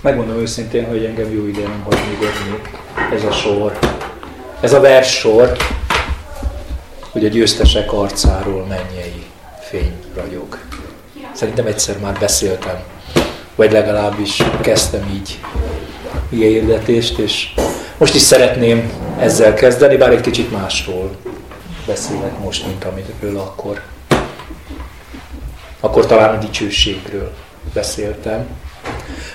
Megmondom őszintén, hogy engem jó ide nem hagy nyugodni ez a sor. Ez a vers sor, hogy a győztesek arcáról mennyei fény ragyog. Szerintem egyszer már beszéltem, vagy legalábbis kezdtem így ilyen hirdetést, és most is szeretném ezzel kezdeni, bár egy kicsit másról beszélek most, mint amitől akkor. Akkor talán a dicsőségről beszéltem.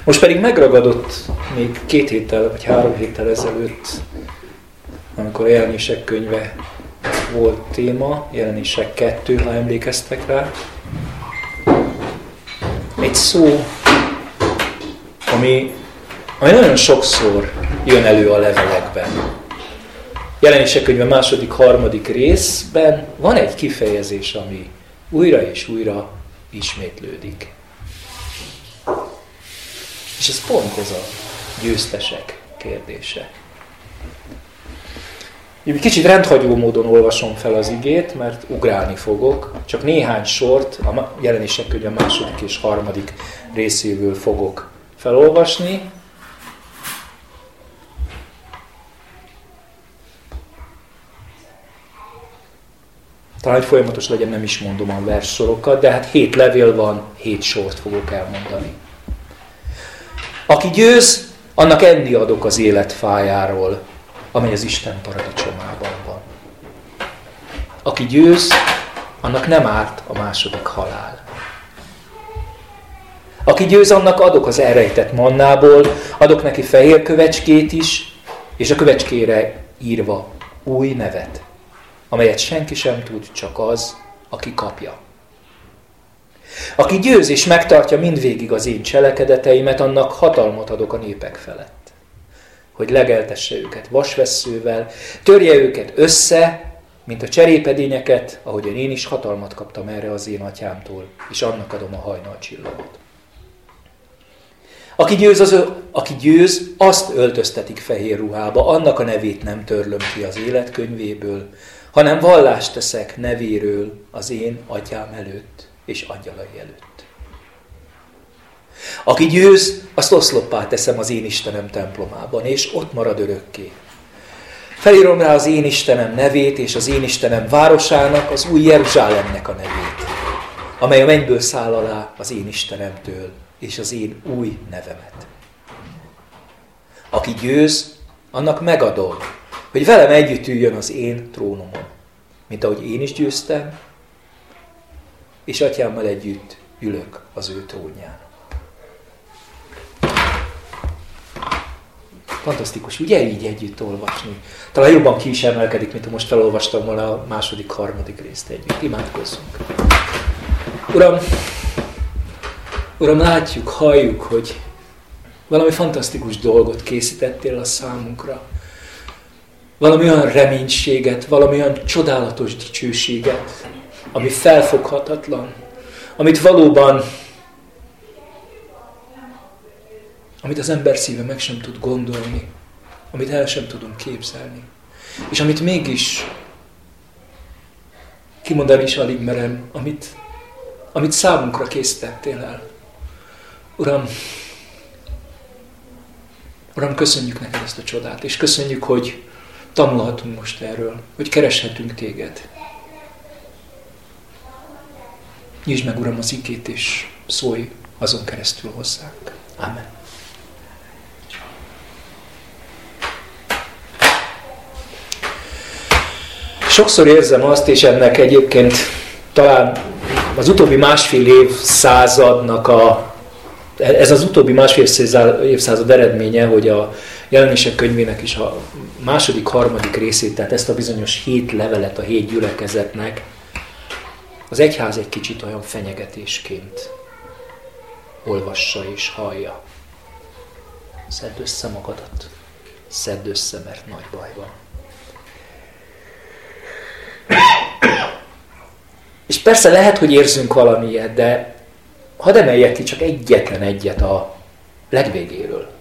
Most pedig megragadott még két héttel, vagy három héttel ezelőtt, amikor a jelenések könyve volt téma, jelenések kettő, ha emlékeztek rá. Egy szó, ami, ami nagyon sokszor jön elő a levelekben. Jelenések könyve második, harmadik részben van egy kifejezés, ami újra és újra ismétlődik. És ez pont ez a győztesek kérdése. Kicsit rendhagyó módon olvasom fel az igét, mert ugrálni fogok. Csak néhány sort a jelenések könyve második és harmadik részéből fogok felolvasni. Talán, hogy folyamatos legyen, nem is mondom a verssorokat, de hát hét levél van, hét sort fogok elmondani. Aki győz, annak enni adok az élet fájáról, amely az Isten paradicsomában van. Aki győz, annak nem árt a második halál. Aki győz, annak adok az elrejtett mannából, adok neki fehér kövecskét is, és a kövecskére írva új nevet, amelyet senki sem tud, csak az, aki kapja. Aki győz és megtartja mindvégig az én cselekedeteimet, annak hatalmat adok a népek felett. Hogy legeltesse őket vasvesszővel, törje őket össze, mint a cserépedényeket, ahogyan én is hatalmat kaptam erre az én atyámtól, és annak adom a hajnal csillagot. Aki győz, az, aki győz, azt öltöztetik fehér ruhába, annak a nevét nem törlöm ki az életkönyvéből, hanem vallást teszek nevéről az én atyám előtt és angyalai előtt. Aki győz, azt oszloppá teszem az én Istenem templomában, és ott marad örökké. Felírom rá az én Istenem nevét, és az én Istenem városának, az új Jeruzsálemnek a nevét, amely a mennyből száll alá az én Istenemtől, és az én új nevemet. Aki győz, annak megadom, hogy velem együtt üljön az én trónomon, mint ahogy én is győztem, és atyámmal együtt ülök az ő trónján. Fantasztikus, ugye így együtt olvasni? Talán jobban ki is emelkedik, mint ha most felolvastam volna a második, harmadik részt együtt. Imádkozzunk. Uram, Uram, látjuk, halljuk, hogy valami fantasztikus dolgot készítettél a számunkra. Valami olyan reménységet, valami olyan csodálatos dicsőséget, ami felfoghatatlan, amit valóban, amit az ember szíve meg sem tud gondolni, amit el sem tudunk képzelni, és amit mégis kimondani is alig merem, amit, amit számunkra készítettél el. Uram, Uram, köszönjük neked ezt a csodát, és köszönjük, hogy tanulhatunk most erről, hogy kereshetünk téged. Nyisd meg, Uram, az ikét, és szólj azon keresztül hozzánk. Amen. Sokszor érzem azt, és ennek egyébként talán az utóbbi másfél évszázadnak a, ez az utóbbi másfél évszázad eredménye, hogy a jelenések könyvének is a második, harmadik részét, tehát ezt a bizonyos hét levelet a hét gyülekezetnek az egyház egy kicsit olyan fenyegetésként olvassa és hallja. Szedd össze magadat. Szedd össze, mert nagy baj van. És persze lehet, hogy érzünk valamilyet, de hadd emeljek ki csak egyetlen egyet a legvégéről.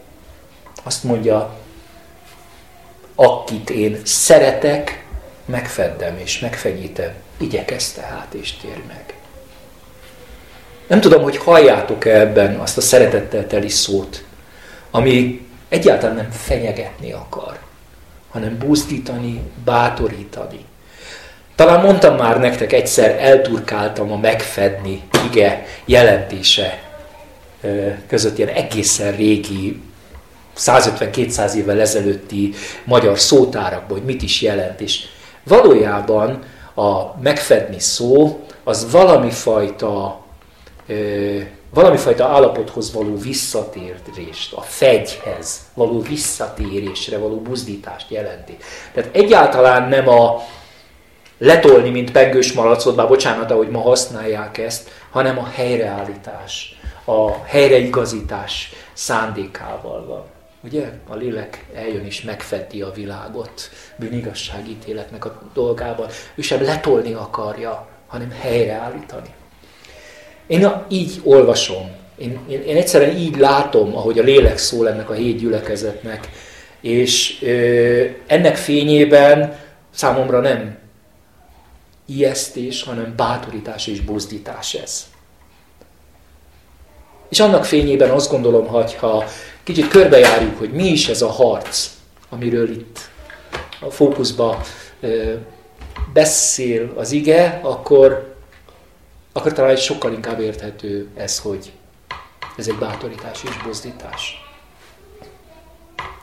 Azt mondja, akit én szeretek, megfeddem és megfenyítem. Igyekezz tehát és térj meg. Nem tudom, hogy halljátok-e ebben azt a szeretettel teli szót, ami egyáltalán nem fenyegetni akar, hanem buzdítani, bátorítani. Talán mondtam már nektek, egyszer elturkáltam a megfedni ige jelentése között ilyen egészen régi 150-200 évvel ezelőtti magyar szótárakból, hogy mit is jelent. És valójában a megfedni szó az valami fajta, valami fajta állapothoz való visszatérést, a fegyhez való visszatérésre való buzdítást jelenti. Tehát egyáltalán nem a letolni, mint pengős malacot, bár bocsánat, ahogy ma használják ezt, hanem a helyreállítás, a helyreigazítás szándékával van. Ugye? A lélek eljön és megfedi a világot bűnigazságítéletnek a dolgával. Ő sem letolni akarja, hanem helyreállítani. Én így olvasom, én, én, én egyszerűen így látom, ahogy a lélek szól ennek a hét gyülekezetnek, és ö, ennek fényében számomra nem ijesztés, hanem bátorítás és buzdítás ez. És annak fényében azt gondolom, hogy ha kicsit körbejárjuk, hogy mi is ez a harc, amiről itt a fókuszba beszél az ige, akkor, akkor talán sokkal inkább érthető ez, hogy ez egy bátorítás és buzdítás.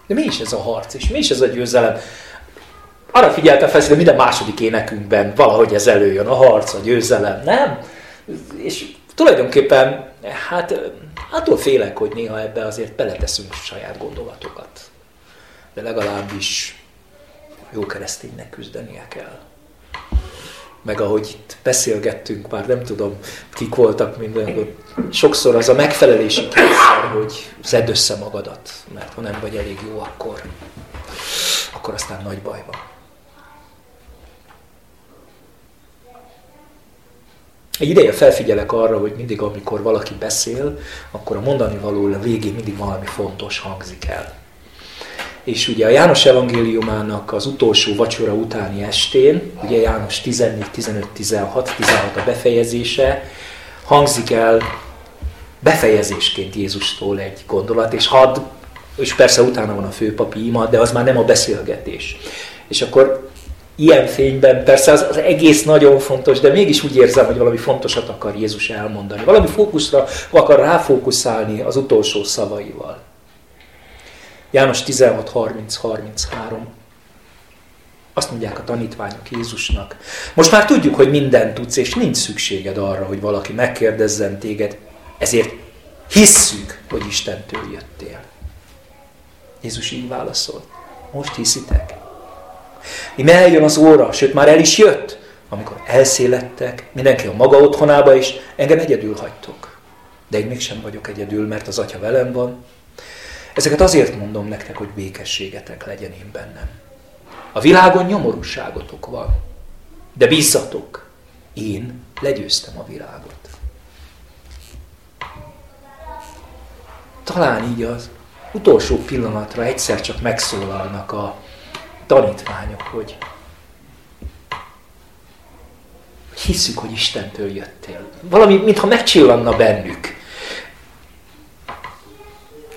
De mi is ez a harc, és mi is ez a győzelem? Arra figyeltem fel, hogy minden második énekünkben valahogy ez előjön, a harc, a győzelem, nem? És tulajdonképpen, hát attól félek, hogy néha ebbe azért beleteszünk saját gondolatokat. De legalábbis jó kereszténynek küzdenie kell. Meg ahogy itt beszélgettünk, már nem tudom, kik voltak minden, sokszor az a megfelelési kényszer, hogy zedd össze magadat, mert ha nem vagy elég jó, akkor, akkor aztán nagy baj van. Egy ideje felfigyelek arra, hogy mindig, amikor valaki beszél, akkor a mondani való a végén mindig valami fontos hangzik el. És ugye a János evangéliumának az utolsó vacsora utáni estén, ugye János 14, 15, 16, 16 a befejezése, hangzik el befejezésként Jézustól egy gondolat, és hadd, és persze utána van a főpapi ima, de az már nem a beszélgetés. És akkor ilyen fényben, persze az, az egész nagyon fontos, de mégis úgy érzem, hogy valami fontosat akar Jézus elmondani. Valami fókuszra akar ráfókuszálni az utolsó szavaival. János 16, 30, 33. Azt mondják a tanítványok Jézusnak. Most már tudjuk, hogy mindent tudsz, és nincs szükséged arra, hogy valaki megkérdezzen téged, ezért hisszük, hogy Istentől jöttél. Jézus így válaszolt. Most hiszitek? Ime eljön az óra, sőt már el is jött, amikor elszélettek, mindenki a maga otthonába is, engem egyedül hagytok. De én mégsem vagyok egyedül, mert az Atya velem van. Ezeket azért mondom nektek, hogy békességetek legyen én bennem. A világon nyomorúságotok van, de bízzatok, én legyőztem a világot. Talán így az utolsó pillanatra egyszer csak megszólalnak a tanítványok, hogy hiszük, hogy Istentől jöttél. Valami, mintha megcsillanna bennük.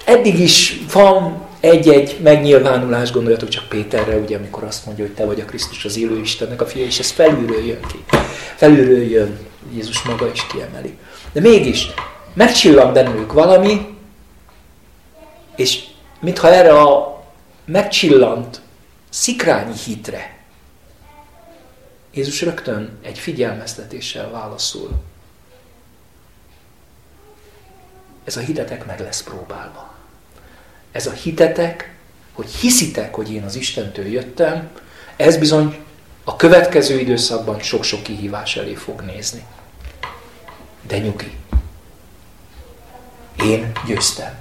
Eddig is van egy-egy megnyilvánulás, gondoljatok csak Péterre, ugye, amikor azt mondja, hogy te vagy a Krisztus az élő Istennek a fia, és ez felülről jön ki. Felülről jön, Jézus maga is kiemeli. De mégis, megcsillan bennük valami, és mintha erre a megcsillant szikrányi hitre. Jézus rögtön egy figyelmeztetéssel válaszol. Ez a hitetek meg lesz próbálva. Ez a hitetek, hogy hiszitek, hogy én az Istentől jöttem, ez bizony a következő időszakban sok-sok kihívás elé fog nézni. De nyugi. Én győztem.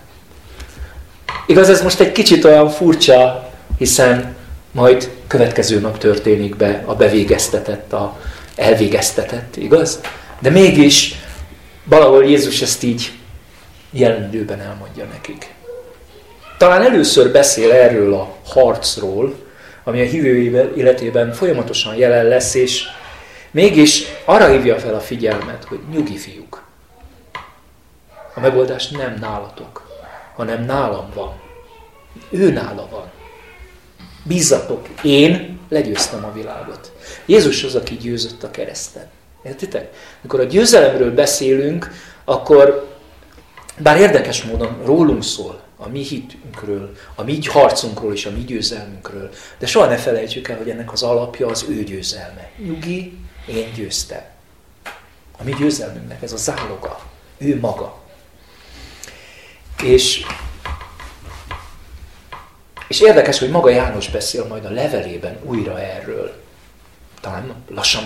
Igaz, ez most egy kicsit olyan furcsa, hiszen majd következő nap történik be a bevégeztetett, a elvégeztetett, igaz? De mégis valahol Jézus ezt így jelenlőben elmondja nekik. Talán először beszél erről a harcról, ami a hívő életében folyamatosan jelen lesz, és mégis arra hívja fel a figyelmet, hogy nyugi fiúk. A megoldás nem nálatok, hanem nálam van. Ő nála van. Bízzatok, én legyőztem a világot. Jézus az, aki győzött a kereszten. Értitek? Amikor a győzelemről beszélünk, akkor bár érdekes módon rólunk szól, a mi hitünkről, a mi harcunkról és a mi győzelmünkről, de soha ne felejtsük el, hogy ennek az alapja az ő győzelme. Nyugi, én győztem. A mi győzelmünknek ez a záloga. Ő maga. És, és érdekes, hogy maga János beszél majd a levelében újra erről. Talán lassan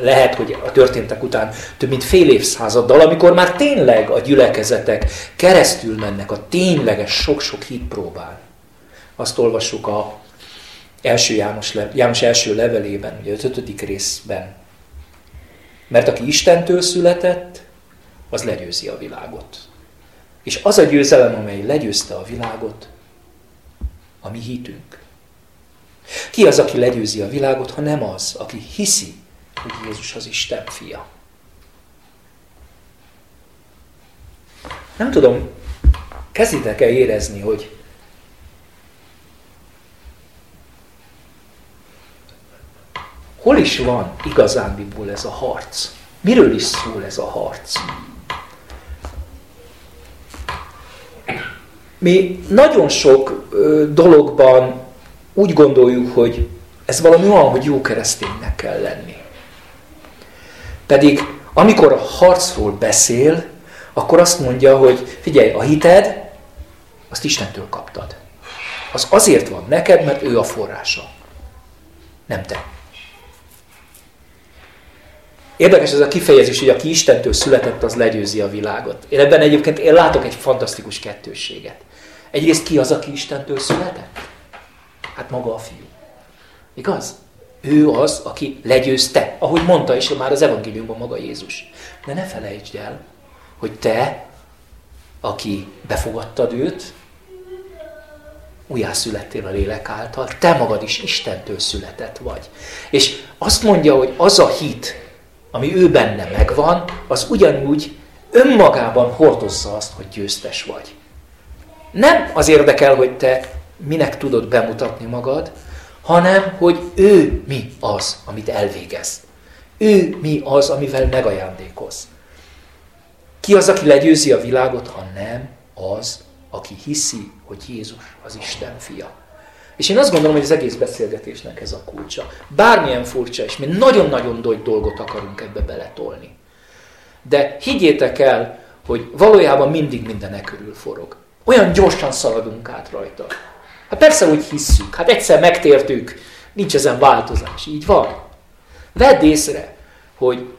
lehet, hogy a történtek után több mint fél évszázaddal, amikor már tényleg a gyülekezetek keresztül mennek a tényleges sok-sok hitpróbán. Azt olvassuk a első János, János első levelében, ugye az ötödik részben. Mert aki Istentől született, az legyőzi a világot. És az a győzelem, amely legyőzte a világot, a mi hitünk. Ki az, aki legyőzi a világot, ha nem az, aki hiszi, hogy Jézus az Isten fia. Nem tudom, kezditek el érezni, hogy hol is van igazándiból ez a harc? Miről is szól ez a harc? Mi nagyon sok dologban úgy gondoljuk, hogy ez valami olyan, hogy jó kereszténynek kell lenni. Pedig amikor a harcról beszél, akkor azt mondja, hogy figyelj, a hited, azt Istentől kaptad. Az azért van neked, mert ő a forrása. Nem te. Érdekes ez a kifejezés, hogy aki Istentől született, az legyőzi a világot. Én ebben egyébként én látok egy fantasztikus kettősséget. Egyrészt ki az, aki Istentől született? Hát maga a fiú. Igaz? Ő az, aki legyőzte, ahogy mondta is már az evangéliumban maga Jézus. De ne felejtsd el, hogy te, aki befogadtad őt, újjászülettél a lélek által, te magad is Istentől született vagy. És azt mondja, hogy az a hit, ami ő benne megvan, az ugyanúgy önmagában hordozza azt, hogy győztes vagy. Nem az érdekel, hogy te minek tudod bemutatni magad, hanem hogy ő mi az, amit elvégez. Ő mi az, amivel megajándékoz. Ki az, aki legyőzi a világot, ha nem az, aki hiszi, hogy Jézus az Isten fia. És én azt gondolom, hogy az egész beszélgetésnek ez a kulcsa. Bármilyen furcsa, és mi nagyon-nagyon nagy dolgot akarunk ebbe beletolni. De higgyétek el, hogy valójában mindig minden e körül forog. Olyan gyorsan szaladunk át rajta. Hát persze úgy hisszük, hát egyszer megtértük, nincs ezen változás, így van. Vedd észre, hogy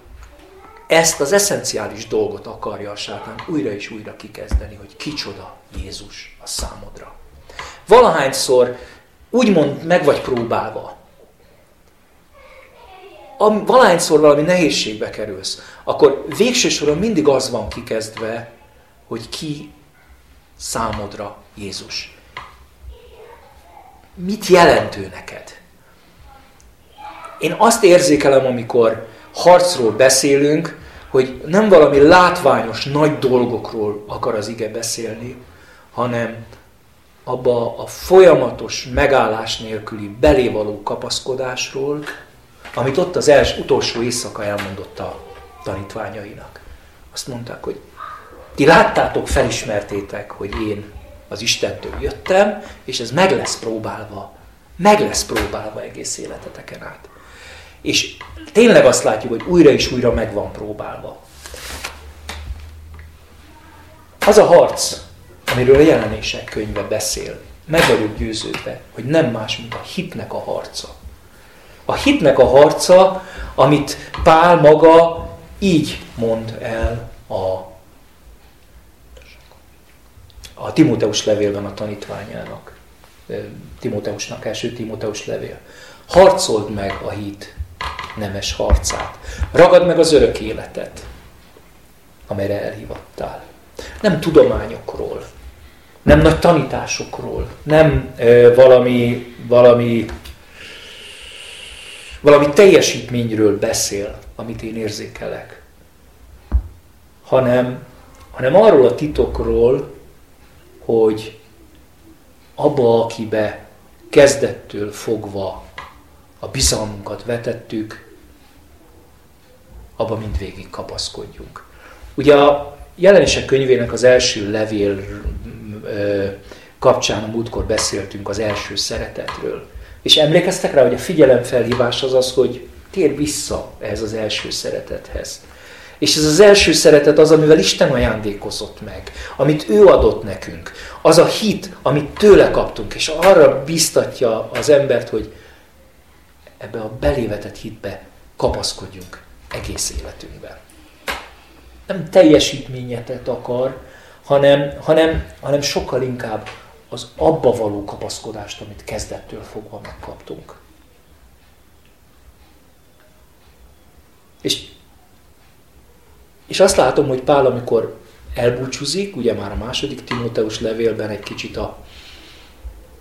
ezt az eszenciális dolgot akarja a sátán újra és újra kikezdeni, hogy kicsoda Jézus a számodra. Valahányszor úgymond meg vagy próbálva, valahányszor valami nehézségbe kerülsz, akkor végső soron mindig az van kikezdve, hogy ki számodra Jézus mit jelent ő neked? Én azt érzékelem, amikor harcról beszélünk, hogy nem valami látványos, nagy dolgokról akar az ige beszélni, hanem abba a folyamatos megállás nélküli belévaló kapaszkodásról, amit ott az első, utolsó éjszaka elmondott a tanítványainak. Azt mondták, hogy ti láttátok, felismertétek, hogy én az Istentől jöttem, és ez meg lesz próbálva. Meg lesz próbálva egész életeteken át. És tényleg azt látjuk, hogy újra és újra meg van próbálva. Az a harc, amiről a jelenések könyve beszél, meg vagyok győződve, hogy nem más, mint a hitnek a harca. A hitnek a harca, amit Pál maga így mond el a a Timóteus levélben a tanítványának. Timóteusnak, első Timóteus levél. Harcold meg a hit nemes harcát. Ragad meg az örök életet, amelyre elhívattál. Nem tudományokról, nem nagy tanításokról, nem ö, valami, valami, valami teljesítményről beszél, amit én érzékelek, hanem, hanem arról a titokról, hogy abba, akibe kezdettől fogva a bizalmunkat vetettük, abba mindvégig kapaszkodjunk. Ugye a jelenések könyvének az első levél kapcsán a múltkor beszéltünk az első szeretetről. És emlékeztek rá, hogy a figyelemfelhívás az az, hogy tér vissza ehhez az első szeretethez. És ez az első szeretet az, amivel Isten ajándékozott meg, amit ő adott nekünk. Az a hit, amit tőle kaptunk, és arra biztatja az embert, hogy ebbe a belévetett hitbe kapaszkodjunk egész életünkben. Nem teljesítményetet akar, hanem, hanem, hanem sokkal inkább az abba való kapaszkodást, amit kezdettől fogva megkaptunk. És, és azt látom, hogy Pál, amikor elbúcsúzik, ugye már a második Timóteus levélben egy kicsit a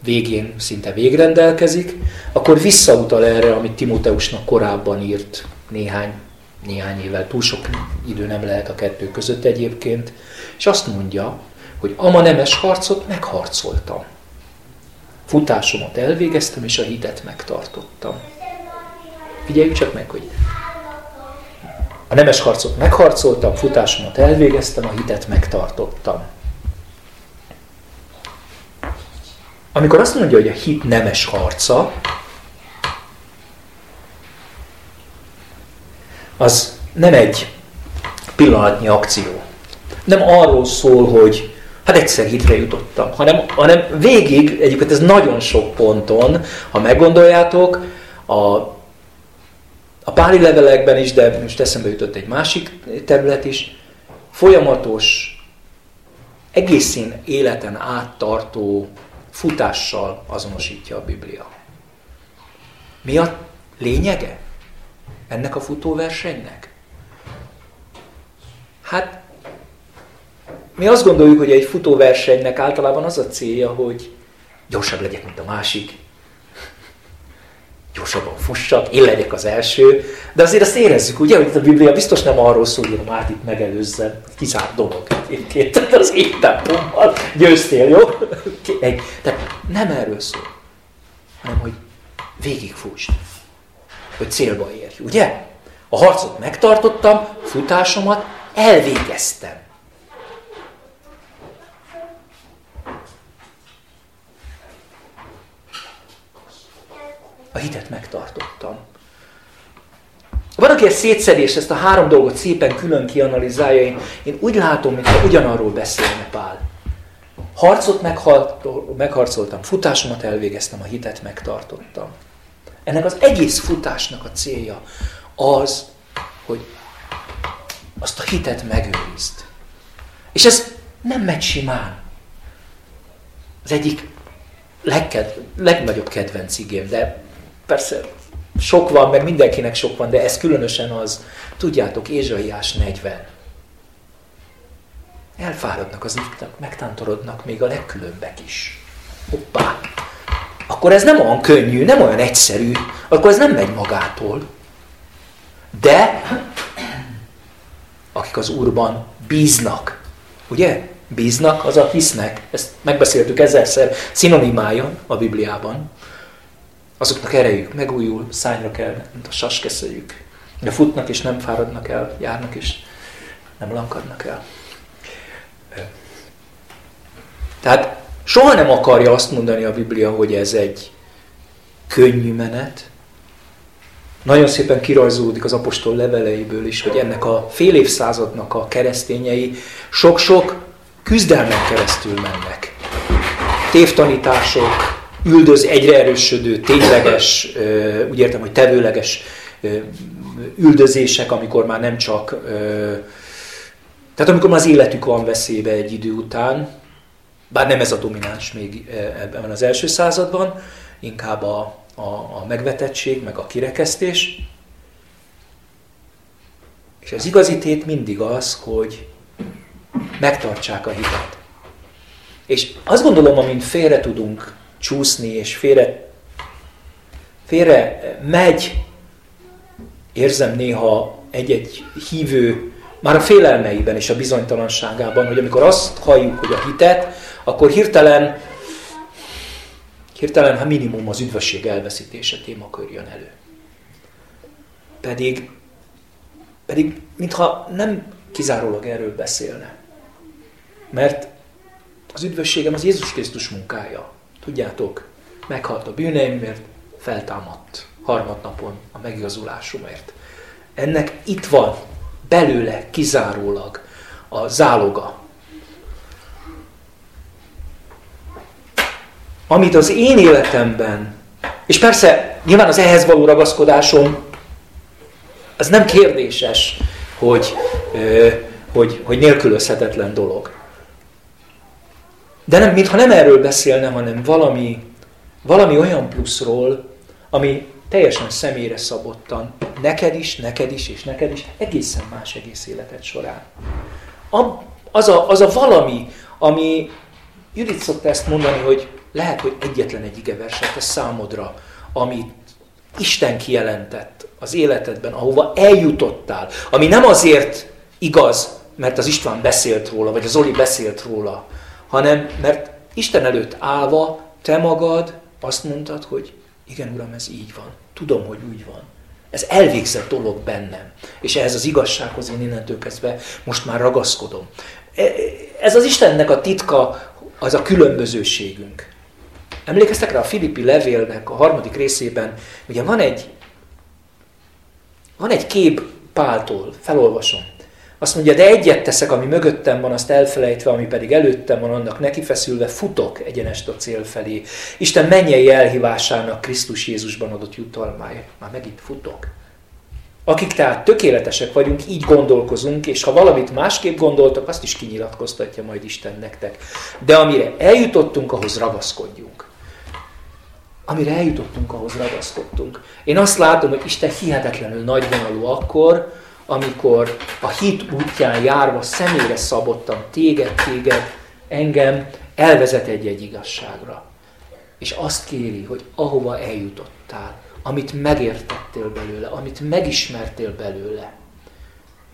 végén szinte végrendelkezik, akkor visszautal erre, amit Timóteusnak korábban írt néhány, néhány évvel. Túl sok idő nem lehet a kettő között egyébként. És azt mondja, hogy ama nemes harcot megharcoltam. Futásomat elvégeztem, és a hitet megtartottam. Figyeljük csak meg, hogy a nemes harcot megharcoltam, futásomat elvégeztem, a hitet megtartottam. Amikor azt mondja, hogy a hit nemes harca, az nem egy pillanatnyi akció. Nem arról szól, hogy hát egyszer hitre jutottam, hanem, hanem végig, egyébként ez nagyon sok ponton, ha meggondoljátok, a, a páli levelekben is, de most eszembe jutott egy másik terület is, folyamatos, egészén életen áttartó futással azonosítja a Biblia. Mi a lényege ennek a futóversenynek? Hát mi azt gondoljuk, hogy egy futóversenynek általában az a célja, hogy gyorsabb legyek, mint a másik, gyorsabban fussak, én legyek az első, de azért azt érezzük, ugye, hogy a Biblia biztos nem arról szól, hogy a Mártit megelőzzen, kizárt dolog egyébként, tehát az én tempommal győztél, jó? Tehát nem erről szól, hanem hogy végigfuss, hogy célba érj, ugye? A harcot megtartottam, futásomat elvégeztem. A hitet megtartottam. Van, aki ezt szétszedés, ezt a három dolgot szépen külön kianalizálja. Én, én úgy látom, mintha ugyanarról beszélne Pál. Harcot megharcoltam, futásomat elvégeztem, a hitet megtartottam. Ennek az egész futásnak a célja az, hogy azt a hitet megőrizd. És ez nem megy simán. Az egyik legked, legnagyobb kedvenc igém, de persze sok van, meg mindenkinek sok van, de ez különösen az, tudjátok, Ézsaiás 40. Elfáradnak az iktak, megtántorodnak még a legkülönbek is. Hoppá! Akkor ez nem olyan könnyű, nem olyan egyszerű, akkor ez nem megy magától. De akik az Úrban bíznak, ugye? Bíznak, a hisznek. Ezt megbeszéltük ezerszer, szinonimája a Bibliában azoknak erejük megújul, szányra kell, mint a saskeszejük. De futnak és nem fáradnak el, járnak és nem lankadnak el. Tehát soha nem akarja azt mondani a Biblia, hogy ez egy könnyű menet. Nagyon szépen kirajzolódik az apostol leveleiből is, hogy ennek a fél évszázadnak a keresztényei sok-sok küzdelmen keresztül mennek. Tévtanítások, üldöz egyre erősödő, tényleges, úgy értem, hogy tevőleges üldözések, amikor már nem csak, tehát amikor már az életük van veszélybe egy idő után, bár nem ez a domináns még ebben az első században, inkább a, a, a megvetettség, meg a kirekesztés. És az igazi mindig az, hogy megtartsák a hitet. És azt gondolom, amint félre tudunk csúszni, és félre, félre megy, érzem néha egy-egy hívő már a félelmeiben és a bizonytalanságában, hogy amikor azt halljuk, hogy a hitet, akkor hirtelen, hirtelen, ha minimum az üdvösség elveszítése témakör jön elő. Pedig, pedig mintha nem kizárólag erről beszélne. Mert az üdvösségem az Jézus Krisztus munkája. Tudjátok, meghalt a bűneimért, feltámadt harmadnapon a megigazulásomért. Ennek itt van belőle kizárólag a záloga. Amit az én életemben, és persze nyilván az ehhez való ragaszkodásom, az nem kérdéses, hogy, hogy, hogy nélkülözhetetlen dolog. De nem, mintha nem erről beszélne, hanem valami, valami olyan pluszról, ami teljesen személyre szabottan, neked is, neked is, és neked is, egészen más egész életed során. Az a, az a valami, ami, Judit szokta ezt mondani, hogy lehet, hogy egyetlen egy igeverset tesz számodra, amit Isten kijelentett az életedben, ahova eljutottál, ami nem azért igaz, mert az István beszélt róla, vagy az Zoli beszélt róla, hanem mert Isten előtt állva te magad azt mondtad, hogy igen, Uram, ez így van. Tudom, hogy úgy van. Ez elvégzett dolog bennem. És ehhez az igazsághoz én innentől kezdve most már ragaszkodom. E, ez az Istennek a titka, az a különbözőségünk. Emlékeztek rá a Filippi levélnek a harmadik részében, ugye van egy, van egy kép Páltól, felolvasom. Azt mondja, de egyet teszek, ami mögöttem van, azt elfelejtve, ami pedig előttem van, annak nekifeszülve, futok egyenest a cél felé. Isten mennyei elhívásának Krisztus Jézusban adott jutalmája. Már megint futok. Akik tehát tökéletesek vagyunk, így gondolkozunk, és ha valamit másképp gondoltak, azt is kinyilatkoztatja majd Isten nektek. De amire eljutottunk, ahhoz ragaszkodjunk. Amire eljutottunk, ahhoz ragaszkodtunk. Én azt látom, hogy Isten hihetetlenül nagyvonalú akkor, amikor a hit útján járva személyre szabottan téged, téged, engem elvezet egy-egy igazságra. És azt kéri, hogy ahova eljutottál, amit megértettél belőle, amit megismertél belőle,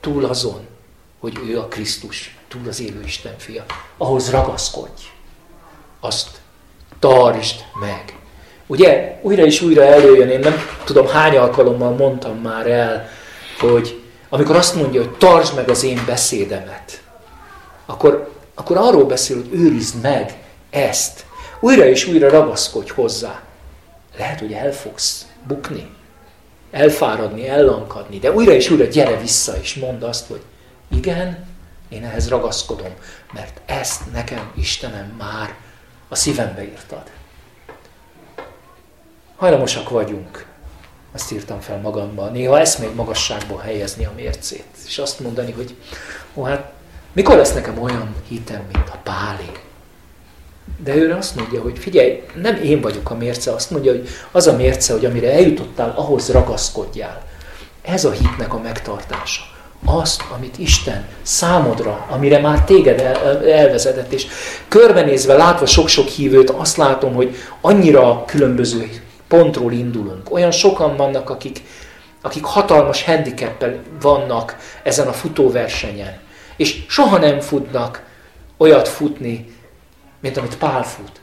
túl azon, hogy ő a Krisztus, túl az élő Isten fia, ahhoz ragaszkodj, azt tartsd meg. Ugye újra és újra előjön, én nem tudom hány alkalommal mondtam már el, hogy amikor azt mondja, hogy tartsd meg az én beszédemet, akkor, akkor arról beszél, hogy őrizd meg ezt. Újra és újra ragaszkodj hozzá. Lehet, hogy el fogsz bukni, elfáradni, ellankadni, de újra és újra gyere vissza, és mondd azt, hogy igen, én ehhez ragaszkodom, mert ezt nekem, Istenem, már a szívembe írtad. Hajlamosak vagyunk azt írtam fel magamban. Néha még magasságba helyezni a mércét. És azt mondani, hogy ó, hát mikor lesz nekem olyan hitem, mint a Pálé? De ő azt mondja, hogy figyelj, nem én vagyok a mérce, azt mondja, hogy az a mérce, hogy amire eljutottál, ahhoz ragaszkodjál. Ez a hitnek a megtartása. Azt, amit Isten számodra, amire már téged elvezetett, és körbenézve, látva sok-sok hívőt, azt látom, hogy annyira különböző pontról indulunk. Olyan sokan vannak, akik, akik hatalmas handicappel vannak ezen a futóversenyen. És soha nem futnak olyat futni, mint amit Pál fut.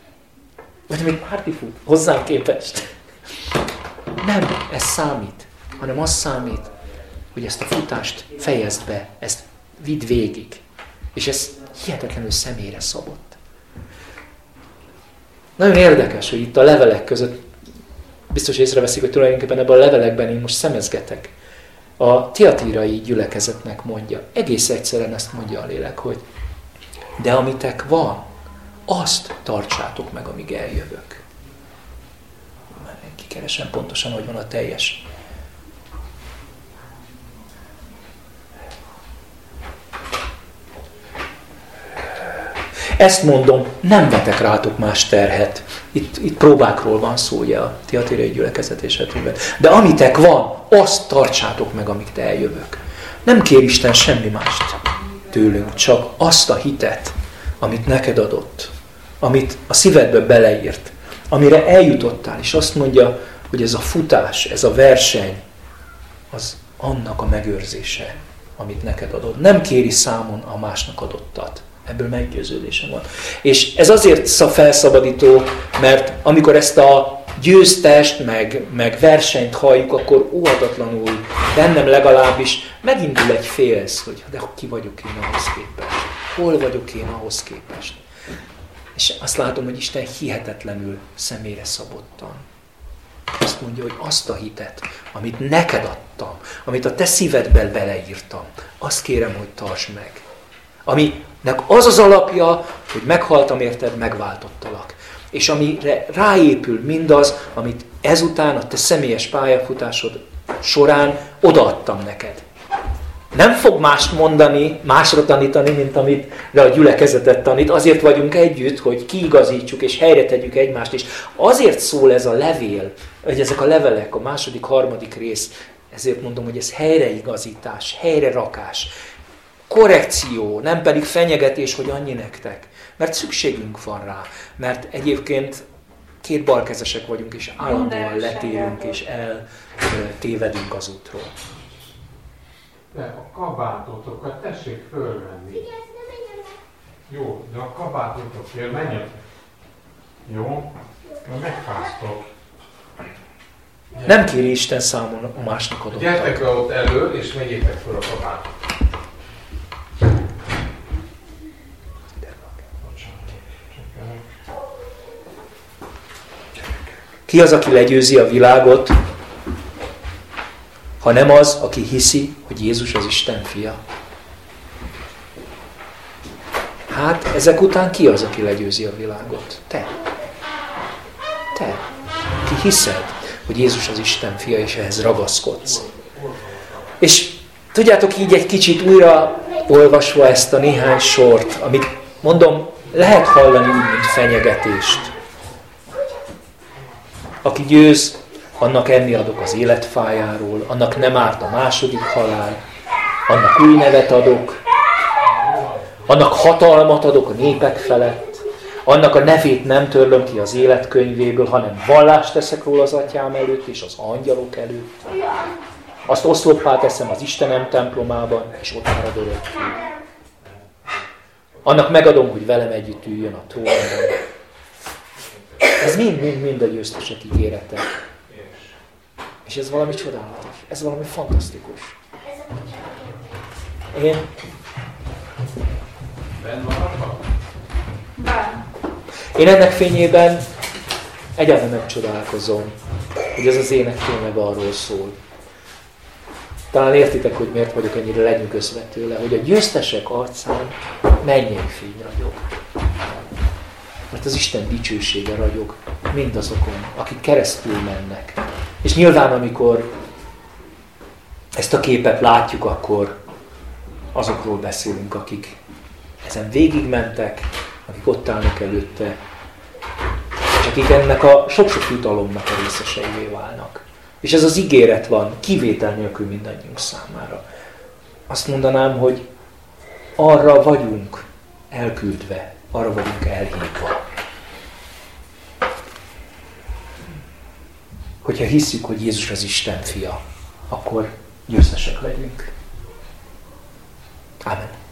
Vagy amit Márti fut, hozzám képest. Nem ez számít, hanem az számít, hogy ezt a futást fejezd be, ezt vidd végig. És ez hihetetlenül személyre szabott. Nagyon érdekes, hogy itt a levelek között biztos észreveszik, hogy tulajdonképpen ebben a levelekben én most szemezgetek. A tiatírai gyülekezetnek mondja, egész egyszerűen ezt mondja a lélek, hogy de amitek van, azt tartsátok meg, amíg eljövök. Kikeresem pontosan, hogy van a teljes Ezt mondom, nem vetek rátok más terhet. Itt, itt próbákról van szó, ugye a tiatérai gyülekezet esetében. De amitek van, azt tartsátok meg, amíg te eljövök. Nem kér Isten semmi mást tőlünk, csak azt a hitet, amit neked adott, amit a szívedbe beleírt, amire eljutottál, és azt mondja, hogy ez a futás, ez a verseny, az annak a megőrzése, amit neked adod. Nem kéri számon a másnak adottat. Ebből meggyőződésem van. És ez azért felszabadító, mert amikor ezt a győztest, meg, meg versenyt halljuk, akkor óhatatlanul bennem legalábbis megindul egy félsz, hogy de ki vagyok én ahhoz képest? Hol vagyok én ahhoz képest? És azt látom, hogy Isten hihetetlenül személyre szabottan. Azt mondja, hogy azt a hitet, amit neked adtam, amit a te szívedben beleírtam, azt kérem, hogy tartsd meg. Aminek az az alapja, hogy meghaltam érted, megváltottalak. És amire ráépül mindaz, amit ezután a te személyes pályafutásod során odaadtam neked. Nem fog mást mondani, másra tanítani, mint amit de a gyülekezetet tanít. Azért vagyunk együtt, hogy kiigazítsuk és helyre tegyük egymást. És azért szól ez a levél, vagy ezek a levelek, a második, harmadik rész, ezért mondom, hogy ez helyreigazítás, helyrerakás, korrekció, nem pedig fenyegetés, hogy annyi nektek. Mert szükségünk van rá. Mert egyébként két balkezesek vagyunk, és állandóan letérünk, és eltévedünk az útról. De a kabátotokat tessék fölvenni. Jó, de a kabátotokért menjetek. Jó? Na megfáztok. Nem kéri Isten számon a másnak adottat. Gyertek le ott elő, és megyétek fel a kabátot. Ki az, aki legyőzi a világot, ha nem az, aki hiszi, hogy Jézus az Isten fia? Hát ezek után ki az, aki legyőzi a világot? Te. Te. Ki hiszed, hogy Jézus az Isten fia, és ehhez ragaszkodsz. És tudjátok így egy kicsit újra olvasva ezt a néhány sort, amit mondom, lehet hallani úgy, mint fenyegetést. Aki győz, annak enni adok az életfájáról, annak nem árt a második halál, annak új nevet adok, annak hatalmat adok a népek felett, annak a nevét nem törlöm ki az életkönyvéből, hanem vallást teszek róla az atyám előtt és az angyalok előtt. Azt oszloppá teszem az Istenem templomában, és ott marad örökké. Annak megadom, hogy velem együtt üljön a trónon. Ez mind-mind-mind a győztesek ígérete. És ez valami csodálatos, ez valami fantasztikus. Én... Én ennek fényében egyáltalán nem csodálkozom, hogy ez az ének tényleg arról szól. Talán értitek, hogy miért vagyok ennyire lenyűgözve tőle, hogy a győztesek arcán mennyei fény ragyog. Mert az Isten dicsősége ragyog mindazokon, akik keresztül mennek. És nyilván, amikor ezt a képet látjuk, akkor azokról beszélünk, akik ezen végigmentek, akik ott állnak előtte, és akik ennek a sok-sok jutalomnak a részeseivé válnak. És ez az ígéret van, kivétel nélkül mindannyiunk számára. Azt mondanám, hogy arra vagyunk elküldve, arra vagyunk elhívva. Hogyha hiszük, hogy Jézus az Isten fia, akkor győztesek legyünk. Amen.